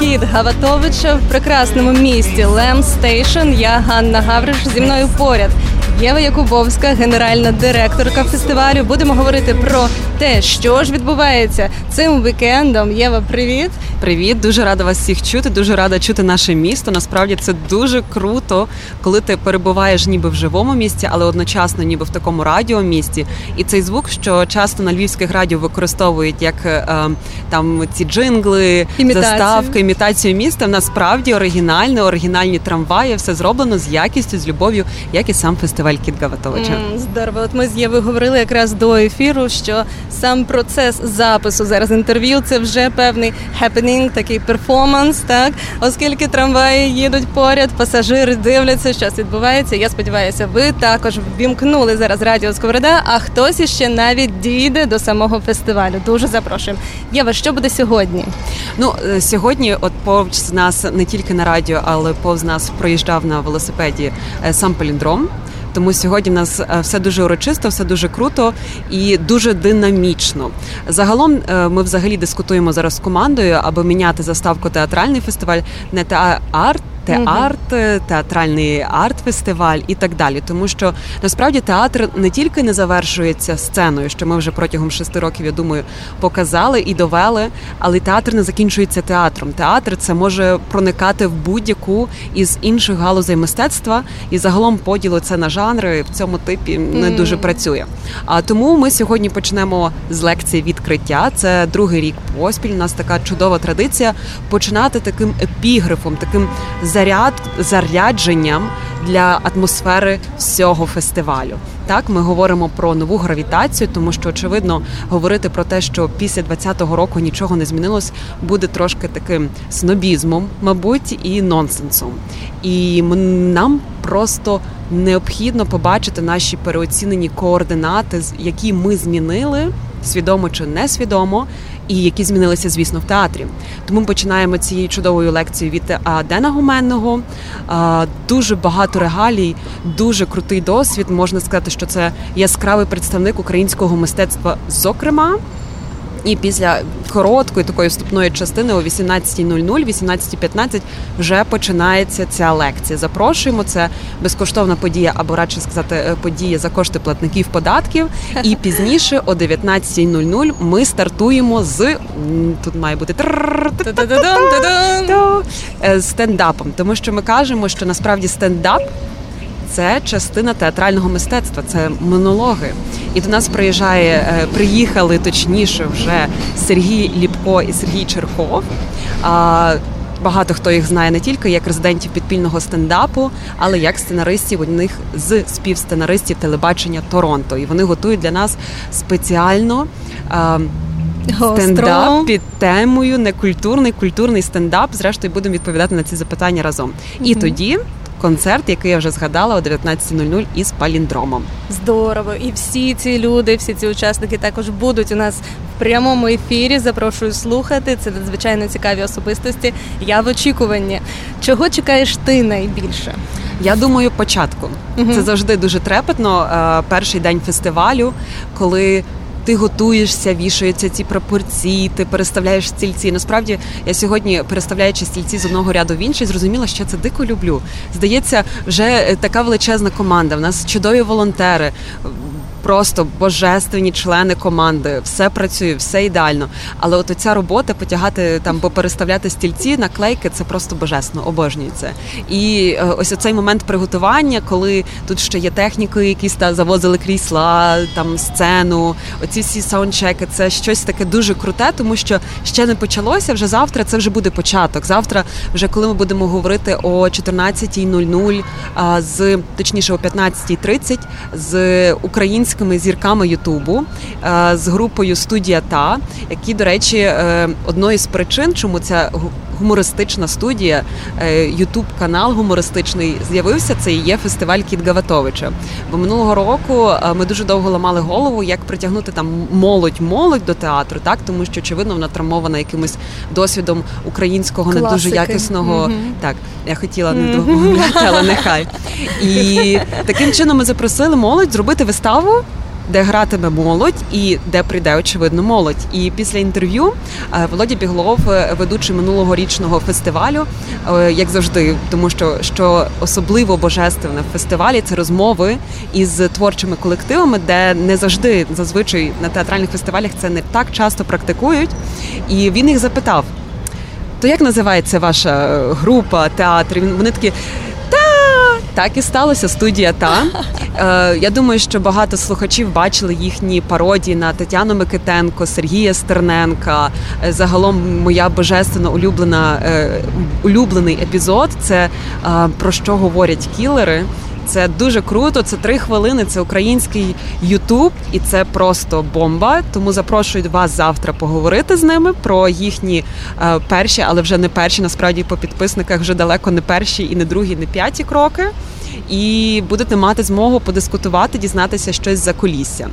Кіт Гаватовича в прекрасному місті Lem Station. Я Ганна Гавриш зі мною поряд. Єва Якубовська, генеральна директорка фестивалю. Будемо говорити про те, що ж відбувається цим вікендом. Єва, привіт. Привіт, дуже рада вас всіх чути. Дуже рада чути наше місто. Насправді це дуже круто, коли ти перебуваєш ніби в живому місті, але одночасно, ніби в такому радіомісті. І цей звук, що часто на львівських радіо використовують як е, там ці джингли, Імітацію. заставки, імітацію міста. Насправді оригінальне, оригінальні трамваї, все зроблено з якістю, з любов'ю, як і сам фестиваль Кіт Гаватовича. Mm, здорово. От ми з Євою говорили якраз до ефіру, що сам процес запису зараз інтерв'ю це вже певний хепенінг, такий перформанс, так оскільки трамваї їдуть поряд, пасажири дивляться, що відбувається. Я сподіваюся, ви також вімкнули зараз радіо Сковорода, а хтось іще навіть дійде до самого фестивалю. Дуже запрошуємо. Єва, що буде сьогодні? Ну е, сьогодні, от повз нас не тільки на радіо, але повз нас проїжджав на велосипеді е, сам Поліндром. Тому сьогодні в нас е, все дуже урочисто, все дуже круто і дуже динамічно. Загалом е, ми взагалі дискутуємо зараз з командою, аби міняти заставку театральний фестиваль не та арт теарт, театральний арт-фестиваль і так далі. Тому що насправді театр не тільки не завершується сценою, що ми вже протягом шести років, я думаю, показали і довели, але театр не закінчується театром. Театр це може проникати в будь-яку із інших галузей мистецтва, і загалом поділу це на жанри в цьому типі не дуже працює. А тому ми сьогодні почнемо з лекції відкриття. Це другий рік поспіль. У нас така чудова традиція починати таким епіграфом, таким заряд зарядженням для атмосфери всього фестивалю. Так, ми говоримо про нову гравітацію, тому що очевидно говорити про те, що після 20-го року нічого не змінилось, буде трошки таким снобізмом, мабуть, і нонсенсом. І нам просто необхідно побачити наші переоцінені координати, які ми змінили свідомо чи несвідомо, і які змінилися, звісно, в театрі. Тому ми починаємо цією чудовою лекцією від Дена Гуменного. Дуже багато регалій, дуже крутий досвід. Можна сказати, що це яскравий представник українського мистецтва, зокрема. І після короткої такої вступної частини о 18.00, 18.15 вже починається ця лекція. Запрошуємо це безкоштовна подія, або радше сказати, е, подія за кошти платників податків. І пізніше о 19.00 ми стартуємо з тут має бути е, стендапом, тому що ми кажемо, що насправді стендап це частина театрального мистецтва, це монологи. І до нас приїжджає, е, приїхали точніше вже Сергій Ліпко і Сергій Черков. Багато хто їх знає не тільки як резидентів підпільного стендапу, але як сценаристів одних з співсценаристів телебачення Торонто. І вони готують для нас спеціально. Стендап під темою некультурний, культурний стендап. Зрештою будемо відповідати на ці запитання разом. І тоді концерт, який я вже згадала о 19.00 із паліндромом. Здорово, і всі ці люди, всі ці учасники також будуть у нас в прямому ефірі. Запрошую слухати. Це надзвичайно цікаві особистості. Я в очікуванні. Чого чекаєш ти найбільше? Я думаю, початку угу. це завжди дуже трепетно. Е, перший день фестивалю, коли ти готуєшся, вішаються ці пропорції, ти переставляєш стільці. Насправді я сьогодні, переставляючи стільці з одного ряду в інший, зрозуміла, що це дико люблю. Здається, вже е, така величезна команда. В нас чудові волонтери просто божественні члени команди, все працює, все ідеально. Але от ця робота потягати там, попереставляти стільці, наклейки це просто божественно, обожнюю це. І е, ось оцей момент приготування, коли тут ще є техніки, якісь та завозили крісла, там сцену, оці всі саундчеки, це щось таке дуже круте, тому що ще не почалося. Вже завтра це вже буде початок. Завтра, вже коли ми будемо говорити о 14.00, з точніше о 15.30 з українським українськими зірками Ютубу е, з групою Студія Та, які, до речі, одної з причин, чому ця гумористична студія, Ютуб канал гумористичний з'явився. Це і є фестиваль Кіт Гаватовича. Бо минулого року е, ми дуже довго ламали голову, як притягнути там молодь-молодь до театру, так тому що очевидно вона травмована якимось досвідом українського Класики. не дуже якісного. Mm-hmm. Так, я хотіла не mm-hmm. але нехай. І таким чином ми запросили молодь зробити виставу де гратиме молодь і де прийде очевидно молодь. І після інтерв'ю е, Володя Біглов, ведучий минулого річного фестивалю, як завжди, тому що що особливо божественне в фестивалі це розмови із творчими колективами, де не завжди зазвичай на театральних фестивалях це не так часто практикують. І він їх запитав: то як називається ваша група, театр? Вони такі. Так і сталося студія та е, я думаю, що багато слухачів бачили їхні пародії на Тетяну Микитенко, Сергія Стерненка. Е, загалом моя божественно улюблена е, улюблений епізод це е, про що говорять кілери. Це дуже круто. Це три хвилини. Це український Ютуб, і це просто бомба. Тому запрошую вас завтра поговорити з ними про їхні е, перші, але вже не перші. Насправді по підписниках вже далеко не перші, і не другі, не п'яті кроки. І будете мати змогу подискутувати, дізнатися щось за колісся.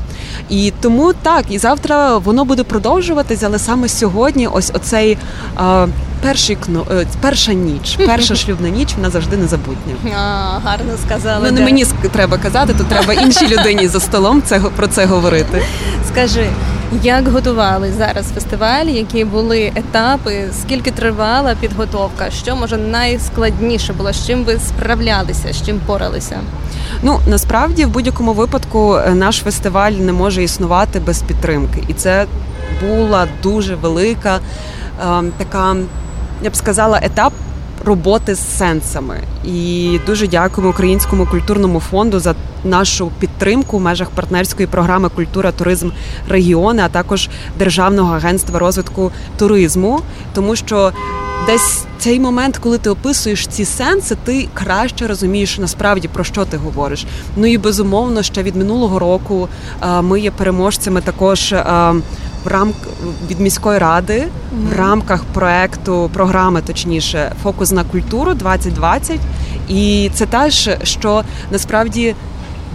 І тому так, і завтра воно буде продовжуватися, але саме сьогодні, ось оцей. Е, перший кно е, перша ніч, перша шлюбна ніч вона завжди незабутня. А, Гарно сказали. Ну не мені треба казати, то треба іншій людині за столом це про це говорити. Скажи, як готували зараз фестиваль? Які були етапи? Скільки тривала підготовка? Що може найскладніше було? З чим ви справлялися? З чим поралися? Ну насправді в будь-якому випадку е, наш фестиваль не може існувати без підтримки, і це була дуже велика е, така я б сказала, етап роботи з сенсами. І дуже дякуємо Українському культурному фонду за нашу підтримку в межах партнерської програми Культура, туризм, регіони, а також Державного агентства розвитку туризму, тому що. Десь цей момент, коли ти описуєш ці сенси, ти краще розумієш насправді про що ти говориш. Ну і безумовно, ще від минулого року ми є переможцями також в рамк від міської ради в рамках проекту програми, точніше, фокус на культуру 2020. І це теж що насправді.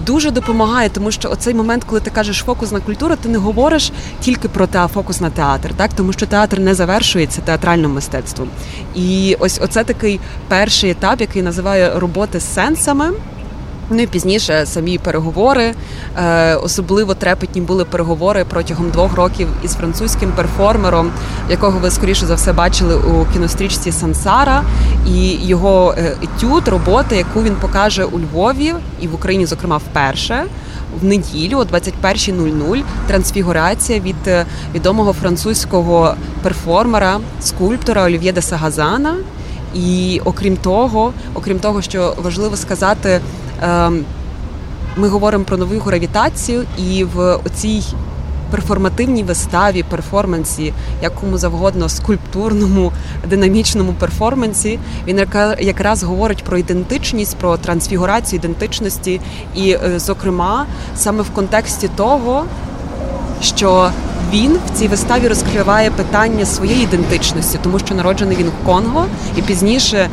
Дуже допомагає, тому що оцей момент, коли ти кажеш фокус на культуру, ти не говориш тільки про те, фокус на театр, так тому що театр не завершується театральним мистецтвом. І ось оце такий перший етап, який називає роботи з сенсами. Ну і пізніше самі переговори, е, особливо трепетні були переговори протягом двох років із французьким перформером, якого ви скоріше за все бачили у кінострічці Сансара, і його е, етюд, робота, яку він покаже у Львові і в Україні, зокрема, вперше. В неділю о 21.00 трансфігурація від е, відомого французького перформера, скульптора Олів'є де Сагазана. І окрім того, окрім того, що важливо сказати, ми говоримо про нову гравітацію, і в цій перформативній виставі, перформансі, якому завгодно скульптурному, динамічному перформансі, він якраз говорить про ідентичність, про трансфігурацію ідентичності, і, е, зокрема, саме в контексті того, що він в цій виставі розкриває питання своєї ідентичності, тому що народжений він в Конго і пізніше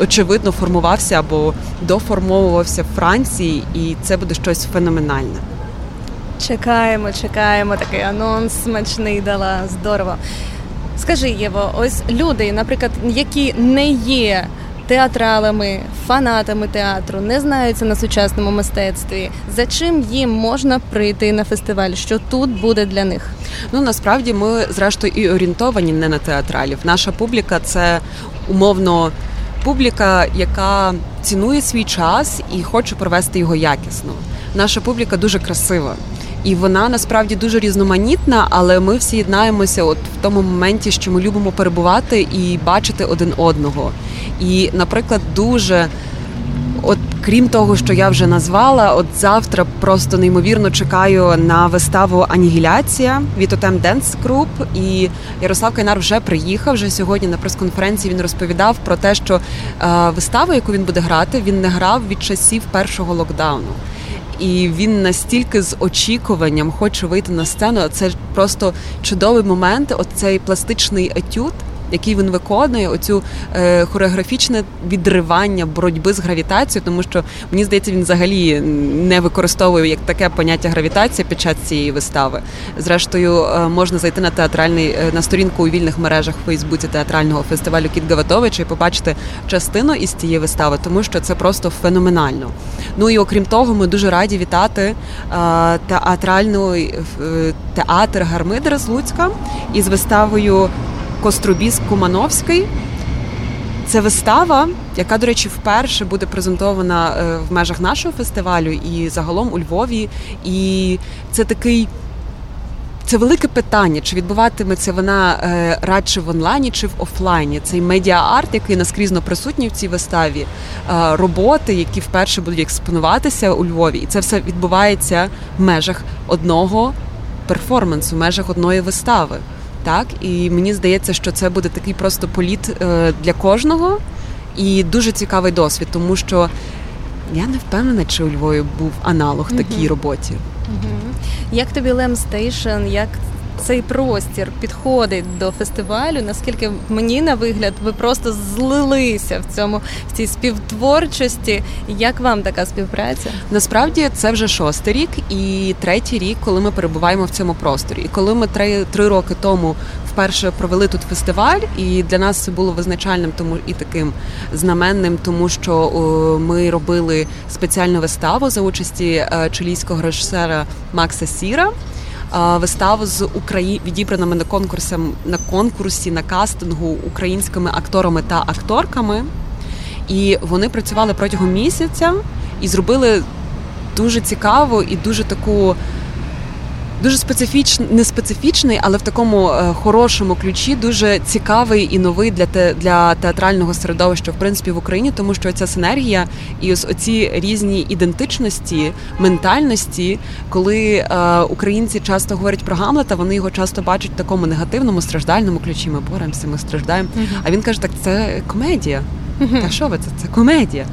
очевидно формувався або доформовувався в Франції, і це буде щось феноменальне. Чекаємо, чекаємо. Такий анонс смачний дала здорово. Скажи Єво, ось люди, наприклад, які не є театралами, фанатами театру, не знаються на сучасному мистецтві. За чим їм можна прийти на фестиваль? Що тут буде для них? Ну насправді ми зрештою і орієнтовані не на театралів. Наша публіка це умовно. Публіка, яка цінує свій час і хоче провести його якісно. Наша публіка дуже красива, і вона насправді дуже різноманітна, але ми всі єднаємося от в тому моменті, що ми любимо перебувати і бачити один одного. І, наприклад, дуже. От крім того, що я вже назвала, от завтра просто неймовірно чекаю на виставу Анігіляція від Отем Денс Груп. І Ярослав Кайнар вже приїхав. Вже сьогодні на прес-конференції він розповідав про те, що е, виставу, яку він буде грати, він не грав від часів першого локдауну. І він настільки з очікуванням хоче вийти на сцену. Це просто чудовий момент. Оцей пластичний етюд який він виконує, оцю е, хореографічне відривання боротьби з гравітацією, тому що мені здається, він взагалі не використовує як таке поняття гравітація під час цієї вистави. Зрештою, е, можна зайти на театральний е, на сторінку у вільних мережах в Фейсбуці театрального фестивалю Кіт Гаватовича і побачити частину із цієї вистави, тому що це просто феноменально. Ну і окрім того, ми дуже раді вітати е, театральний театр Гармидера з Луцька із виставою Кострубіс Кумановський. Це вистава, яка, до речі, вперше буде презентована е, в межах нашого фестивалю і загалом у Львові. І це такий. Це велике питання, чи відбуватиметься вона е, радше в онлайні чи в офлайні. Цей медіа-арт, який наскрізно присутній в цій виставі, е, роботи, які вперше будуть експонуватися у Львові, і це все відбувається в межах одного перформансу, в межах одної вистави. Так, і мені здається, що це буде такий просто політ е, для кожного. І дуже цікавий досвід, тому що я не впевнена, чи у Львові був аналог такій роботі. Як тобі Lem Station, як цей простір підходить до фестивалю? Наскільки мені на вигляд ви просто злилися в цьому в цій співтворчості? Як вам така співпраця? Насправді це вже шостий рік і третій рік, коли ми перебуваємо в цьому просторі. І коли ми три, три роки тому вперше провели тут фестиваль, і для нас це було визначальним, тому і таким знаменним, тому що о, ми робили спеціальну виставу за участі е, чилійського режисера Макса Сіра виставу з Украї... відібраними на конкурсом на конкурсі на кастингу українськими акторами та акторками. І вони працювали протягом місяця і зробили дуже цікаву і дуже таку дуже специфічний, не специфічний, але в такому е, хорошому ключі дуже цікавий і новий для те для театрального середовища, в принципі, в Україні, тому що ця синергія і ось оці різні ідентичності, ментальності, коли е, українці часто говорять про Гамлета, вони його часто бачать в такому негативному страждальному ключі. Ми боремося, ми страждаємо. Uh-huh. А він каже: так це комедія. Uh-huh. Та що ви це? Це комедія.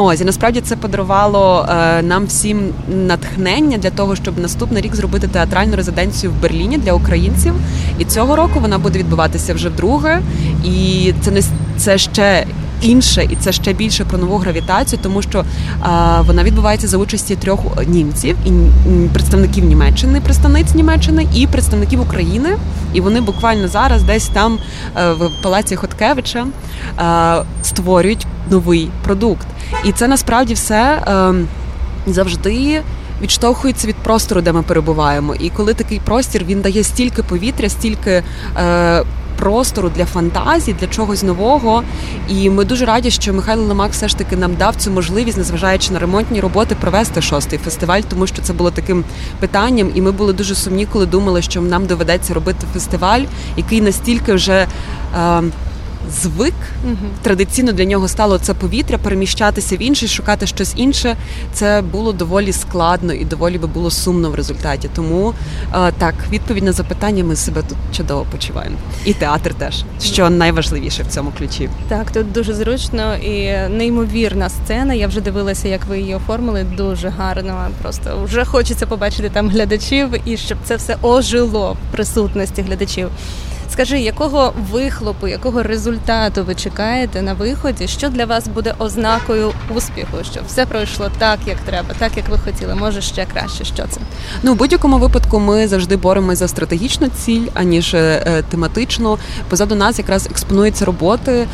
Ось і насправді це подарувало е, нам всім натхнення для того, щоб наступний рік зробити театральну резиденцію в Берліні для українців. І цього року вона буде відбуватися вже вдруге. І це не це ще. Інше, і це ще більше про нову гравітацію, тому що а, вона відбувається за участі трьох німців і представників Німеччини, представниць Німеччини і представників України. І вони буквально зараз, десь там е, в палаці Хоткевича, а, створюють новий продукт. І це насправді все е, завжди. Відштовхується від простору, де ми перебуваємо, і коли такий простір він дає стільки повітря, стільки е, простору для фантазії, для чогось нового. І ми дуже раді, що Михайло Лемак все ж таки нам дав цю можливість, незважаючи на ремонтні роботи, провести шостий фестиваль, тому що це було таким питанням, і ми були дуже сумні, коли думали, що нам доведеться робити фестиваль, який настільки вже. Е, звик. Угу. Традиційно для нього стало це повітря, переміщатися в інший, шукати щось інше. Це було доволі складно і доволі би було сумно в результаті. Тому е, так, відповідь на запитання, ми себе тут чудово почуваємо. І театр теж, що найважливіше в цьому ключі. Так, тут дуже зручно і неймовірна сцена. Я вже дивилася, як ви її оформили. Дуже гарно. Просто вже хочеться побачити там глядачів і щоб це все ожило в присутності глядачів. Скажи, якого вихлопу, якого результату ви чекаєте на виході? Що для вас буде ознакою успіху? Що все пройшло так, як треба, так як ви хотіли, може ще краще. Що це? Ну в будь-якому випадку ми завжди боремося за стратегічну ціль, аніж е, тематичну. Позаду нас якраз експонуються роботи е,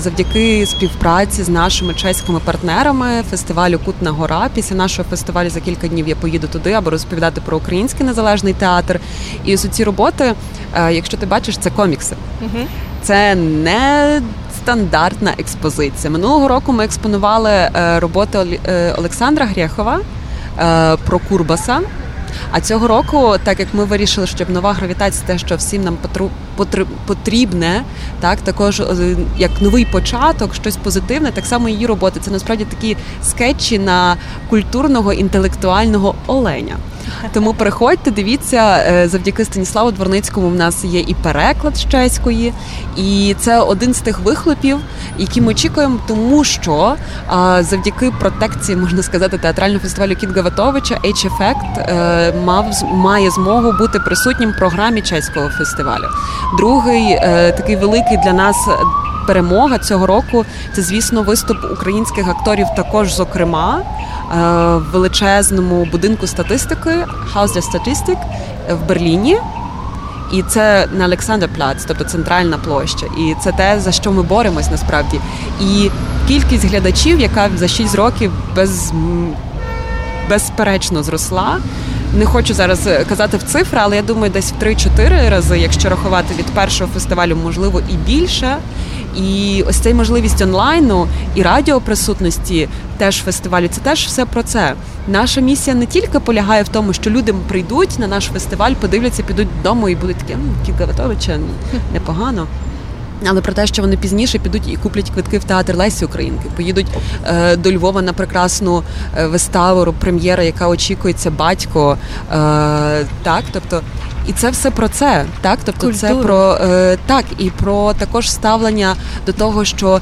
завдяки співпраці з нашими чеськими партнерами фестивалю Кутна Гора. Після нашого фестивалю за кілька днів я поїду туди, аби розповідати про український незалежний театр. І ось ці роботи. Е, якщо ти бачиш, це комікси. Угу. Це не стандартна експозиція. Минулого року ми експонували е, роботи е, Олександра Грєхова про Курбаса. А цього року, так як ми вирішили, щоб нова гравітація, те, що всім нам потрібне, так також як новий початок, щось позитивне, так само її роботи. Це насправді такі скетчі на культурного інтелектуального оленя. Тому приходьте, дивіться, е, завдяки Станіславу Дворницькому в нас є і переклад з чеської, і це один з тих вихлопів, які ми очікуємо, тому що завдяки протекції можна сказати театрального фестивалю Кіт Гаватовича H-Effect е, мав має змогу бути присутнім в програмі чеського фестивалю. Другий е, такий великий для нас. Перемога цього року це, звісно, виступ українських акторів, також зокрема в величезному будинку статистики Haus der Statistik в Берліні. І це на Олександрплац, тобто центральна площа. І це те, за що ми боремось насправді. І кількість глядачів, яка за 6 років без, безперечно зросла. Не хочу зараз е, казати в цифри, але я думаю, десь в 3-4 рази, якщо рахувати від першого фестивалю, можливо, і більше. І ось цей можливість онлайну і радіоприсутності теж фестивалю. Це теж все про це. Наша місія не тільки полягає в тому, що люди прийдуть на наш фестиваль, подивляться, підуть додому і будуть такі Готовича непогано. Але про те, що вони пізніше підуть і куплять квитки в театр Лесі Українки, поїдуть е, до Львова на прекрасну е, виставу, прем'єра, яка очікується батько. Е, так, тобто і це все про це, так тобто, Культура. це про е, так і про також ставлення до того, що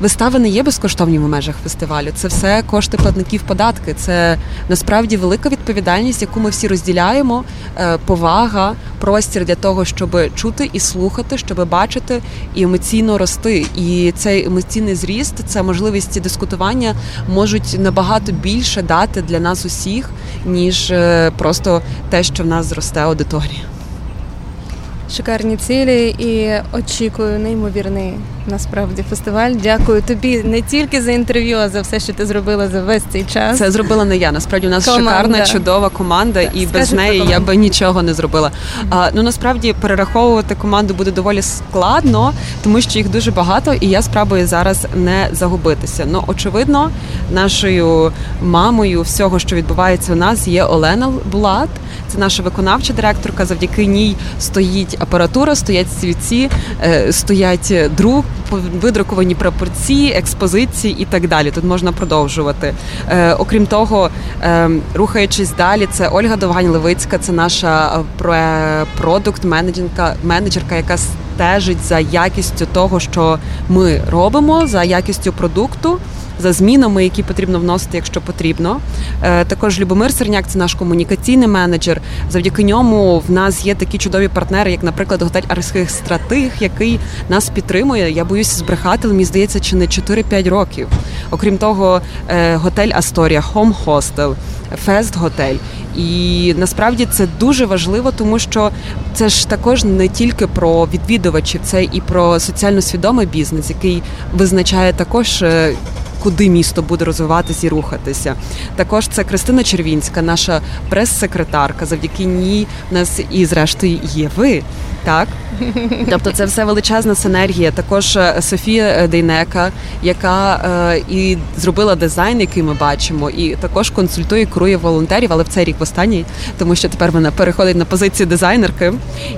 вистави не є безкоштовні в межах фестивалю. Це все кошти платників податки. Це насправді велика відповідальність, яку ми всі розділяємо. Е, повага, простір для того, щоб чути і слухати, щоб бачити і емоційно рости. І цей емоційний зріст, це можливість дискутування можуть набагато більше дати для нас усіх, ніж е, просто те, що в нас зросте аудиторія шикарні цілі і очікую неймовірний насправді фестиваль. Дякую тобі не тільки за інтерв'ю, а за все, що ти зробила за весь цей час. Це зробила не я. Насправді у нас команда. шикарна, чудова команда, так, і без неї я би нічого не зробила. А, Ну насправді перераховувати команду буде доволі складно, тому що їх дуже багато, і я спробую зараз не загубитися. Ну очевидно, нашою мамою всього, що відбувається у нас, є Олена Булат. Це наша виконавча директорка. Завдяки ній стоїть апаратура, стоять світці, е, стоять друк, видруковані прапорці, експозиції і так далі. Тут можна продовжувати. Е, окрім того, е, рухаючись далі, це Ольга Довгань Левицька, це наша продукт менеджерка, яка стежить за якістю того, що ми робимо, за якістю продукту за змінами, які потрібно вносити, якщо потрібно. Е, також Любомир Серняк, це наш комунікаційний менеджер. Завдяки ньому в нас є такі чудові партнери, як, наприклад, готель Арських Стратиг, який нас підтримує. Я боюся збрехати, але мені здається, чи не 4-5 років. Окрім того, е, готель Асторія, Home Hostel, Фест Готель. І насправді це дуже важливо, тому що це ж також не тільки про відвідувачів, це і про соціально свідомий бізнес, який визначає також е, куди місто буде розвиватися і рухатися. Також це Кристина Червінська, наша прес-секретарка. Завдяки ній в нас і зрештою є ви. Так, тобто це все величезна синергія. Також е, Софія е, Дейнека, яка е, і зробила дизайн, який ми бачимо, і також консультує, керує волонтерів, але в цей рік в останній, тому що тепер вона переходить на позицію дизайнерки.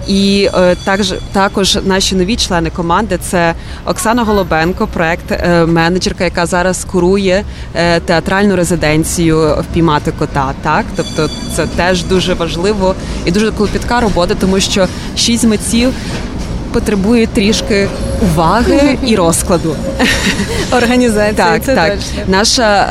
І е, також також наші нові члени команди це Оксана Голубенко, проект е, менеджерка, яка зараз курує е, театральну резиденцію впіймати кота. Так, тобто це теж дуже важливо і дуже клопітка робота, тому що шість митців потребує трішки уваги і розкладу. Організація. Так, це так. Точно. Наша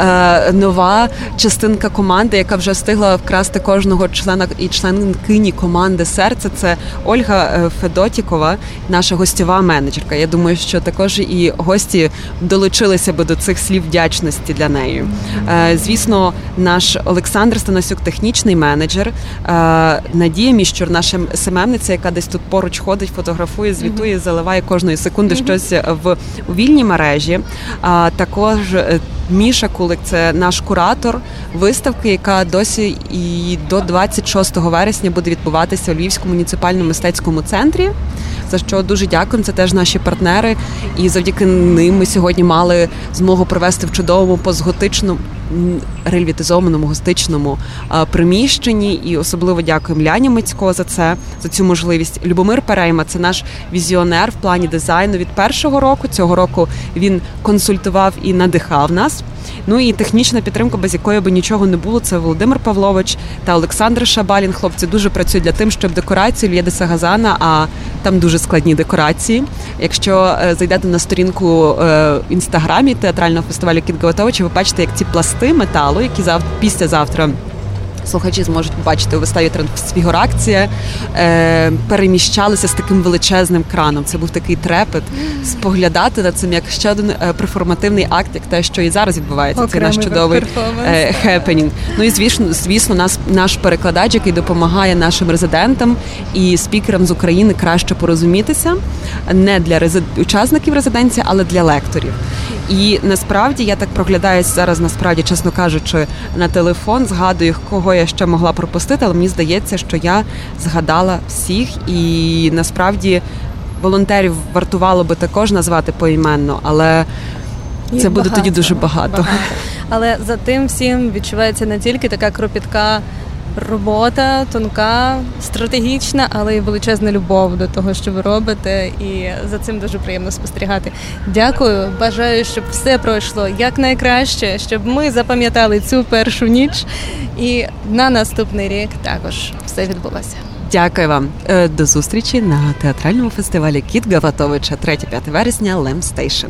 е, нова частинка команди, яка вже встигла вкрасти кожного члена і членкині команди серце. Це Ольга е, Федотікова, наша гостєва менеджерка. Я думаю, що також і гості долучилися би до цих слів вдячності для неї. Е, звісно, наш Олександр Станасюк, технічний менеджер, е, Надія Міщур, наша СММниця, яка десь тут поруч ходить, фотографує, звітує, заливає кожної секунди щось в у вільній мережі. А також е, Міша Кулик це наш куратор виставки, яка досі і до 26 вересня буде відбуватися у Львівському муніципальному мистецькому центрі. За що дуже дякуємо. Це теж наші партнери, і завдяки ним ми сьогодні мали змогу провести в чудовому постготичному рельвітизованому гостичному приміщенні. І особливо дякуємо Ляні Мицько за це, за цю можливість. Любомир Перейма це наш візіонер в плані дизайну від першого року. Цього року він консультував і надихав нас. Ну і технічна підтримка, без якої би нічого не було. Це Володимир Павлович та Олександр Шабалін. Хлопці дуже працюють для тим, щоб декорації Лєдеса Газана, а там дуже складні декорації. Якщо е, зайдете на сторінку в інстаграмі театрального фестивалю Кіт Готовича, ви бачите, як ці пласти металу, які завтра післязавтра слухачі зможуть побачити у виставі трансфігурація, е, переміщалися з таким величезним краном. Це був такий трепет. Споглядати на цим як ще один е, перформативний акт, як те, що і зараз відбувається. Окремий Це наш чудовий е, хепенінг. Ну і звісно, звісно, нас наш перекладач, який допомагає нашим резидентам і спікерам з України краще порозумітися не для резид... учасників резиденції, але для лекторів. І насправді я так проглядаюсь зараз, насправді, чесно кажучи, на телефон, згадую, кого я ще могла пропустити, але мені здається, що я згадала всіх, і насправді волонтерів вартувало би також назвати поіменно, але Їх це буде багато, тоді дуже багато. багато. Але за тим всім відчувається не тільки така кропітка робота, тонка, стратегічна, але й величезна любов до того, що ви робите, і за цим дуже приємно спостерігати. Дякую. Бажаю, щоб все пройшло якнайкраще, щоб ми запам'ятали цю першу ніч, і на наступний рік також все відбулося. Дякую вам. До зустрічі на театральному фестивалі Кіт Гаватовича 3-5 вересня Lem Station.